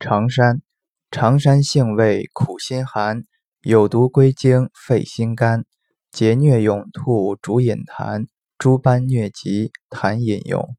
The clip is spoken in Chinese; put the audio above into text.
常山，常山性味苦辛寒，有毒归经肺心肝，结疟痈吐主饮痰，诸般疟疾痰饮用。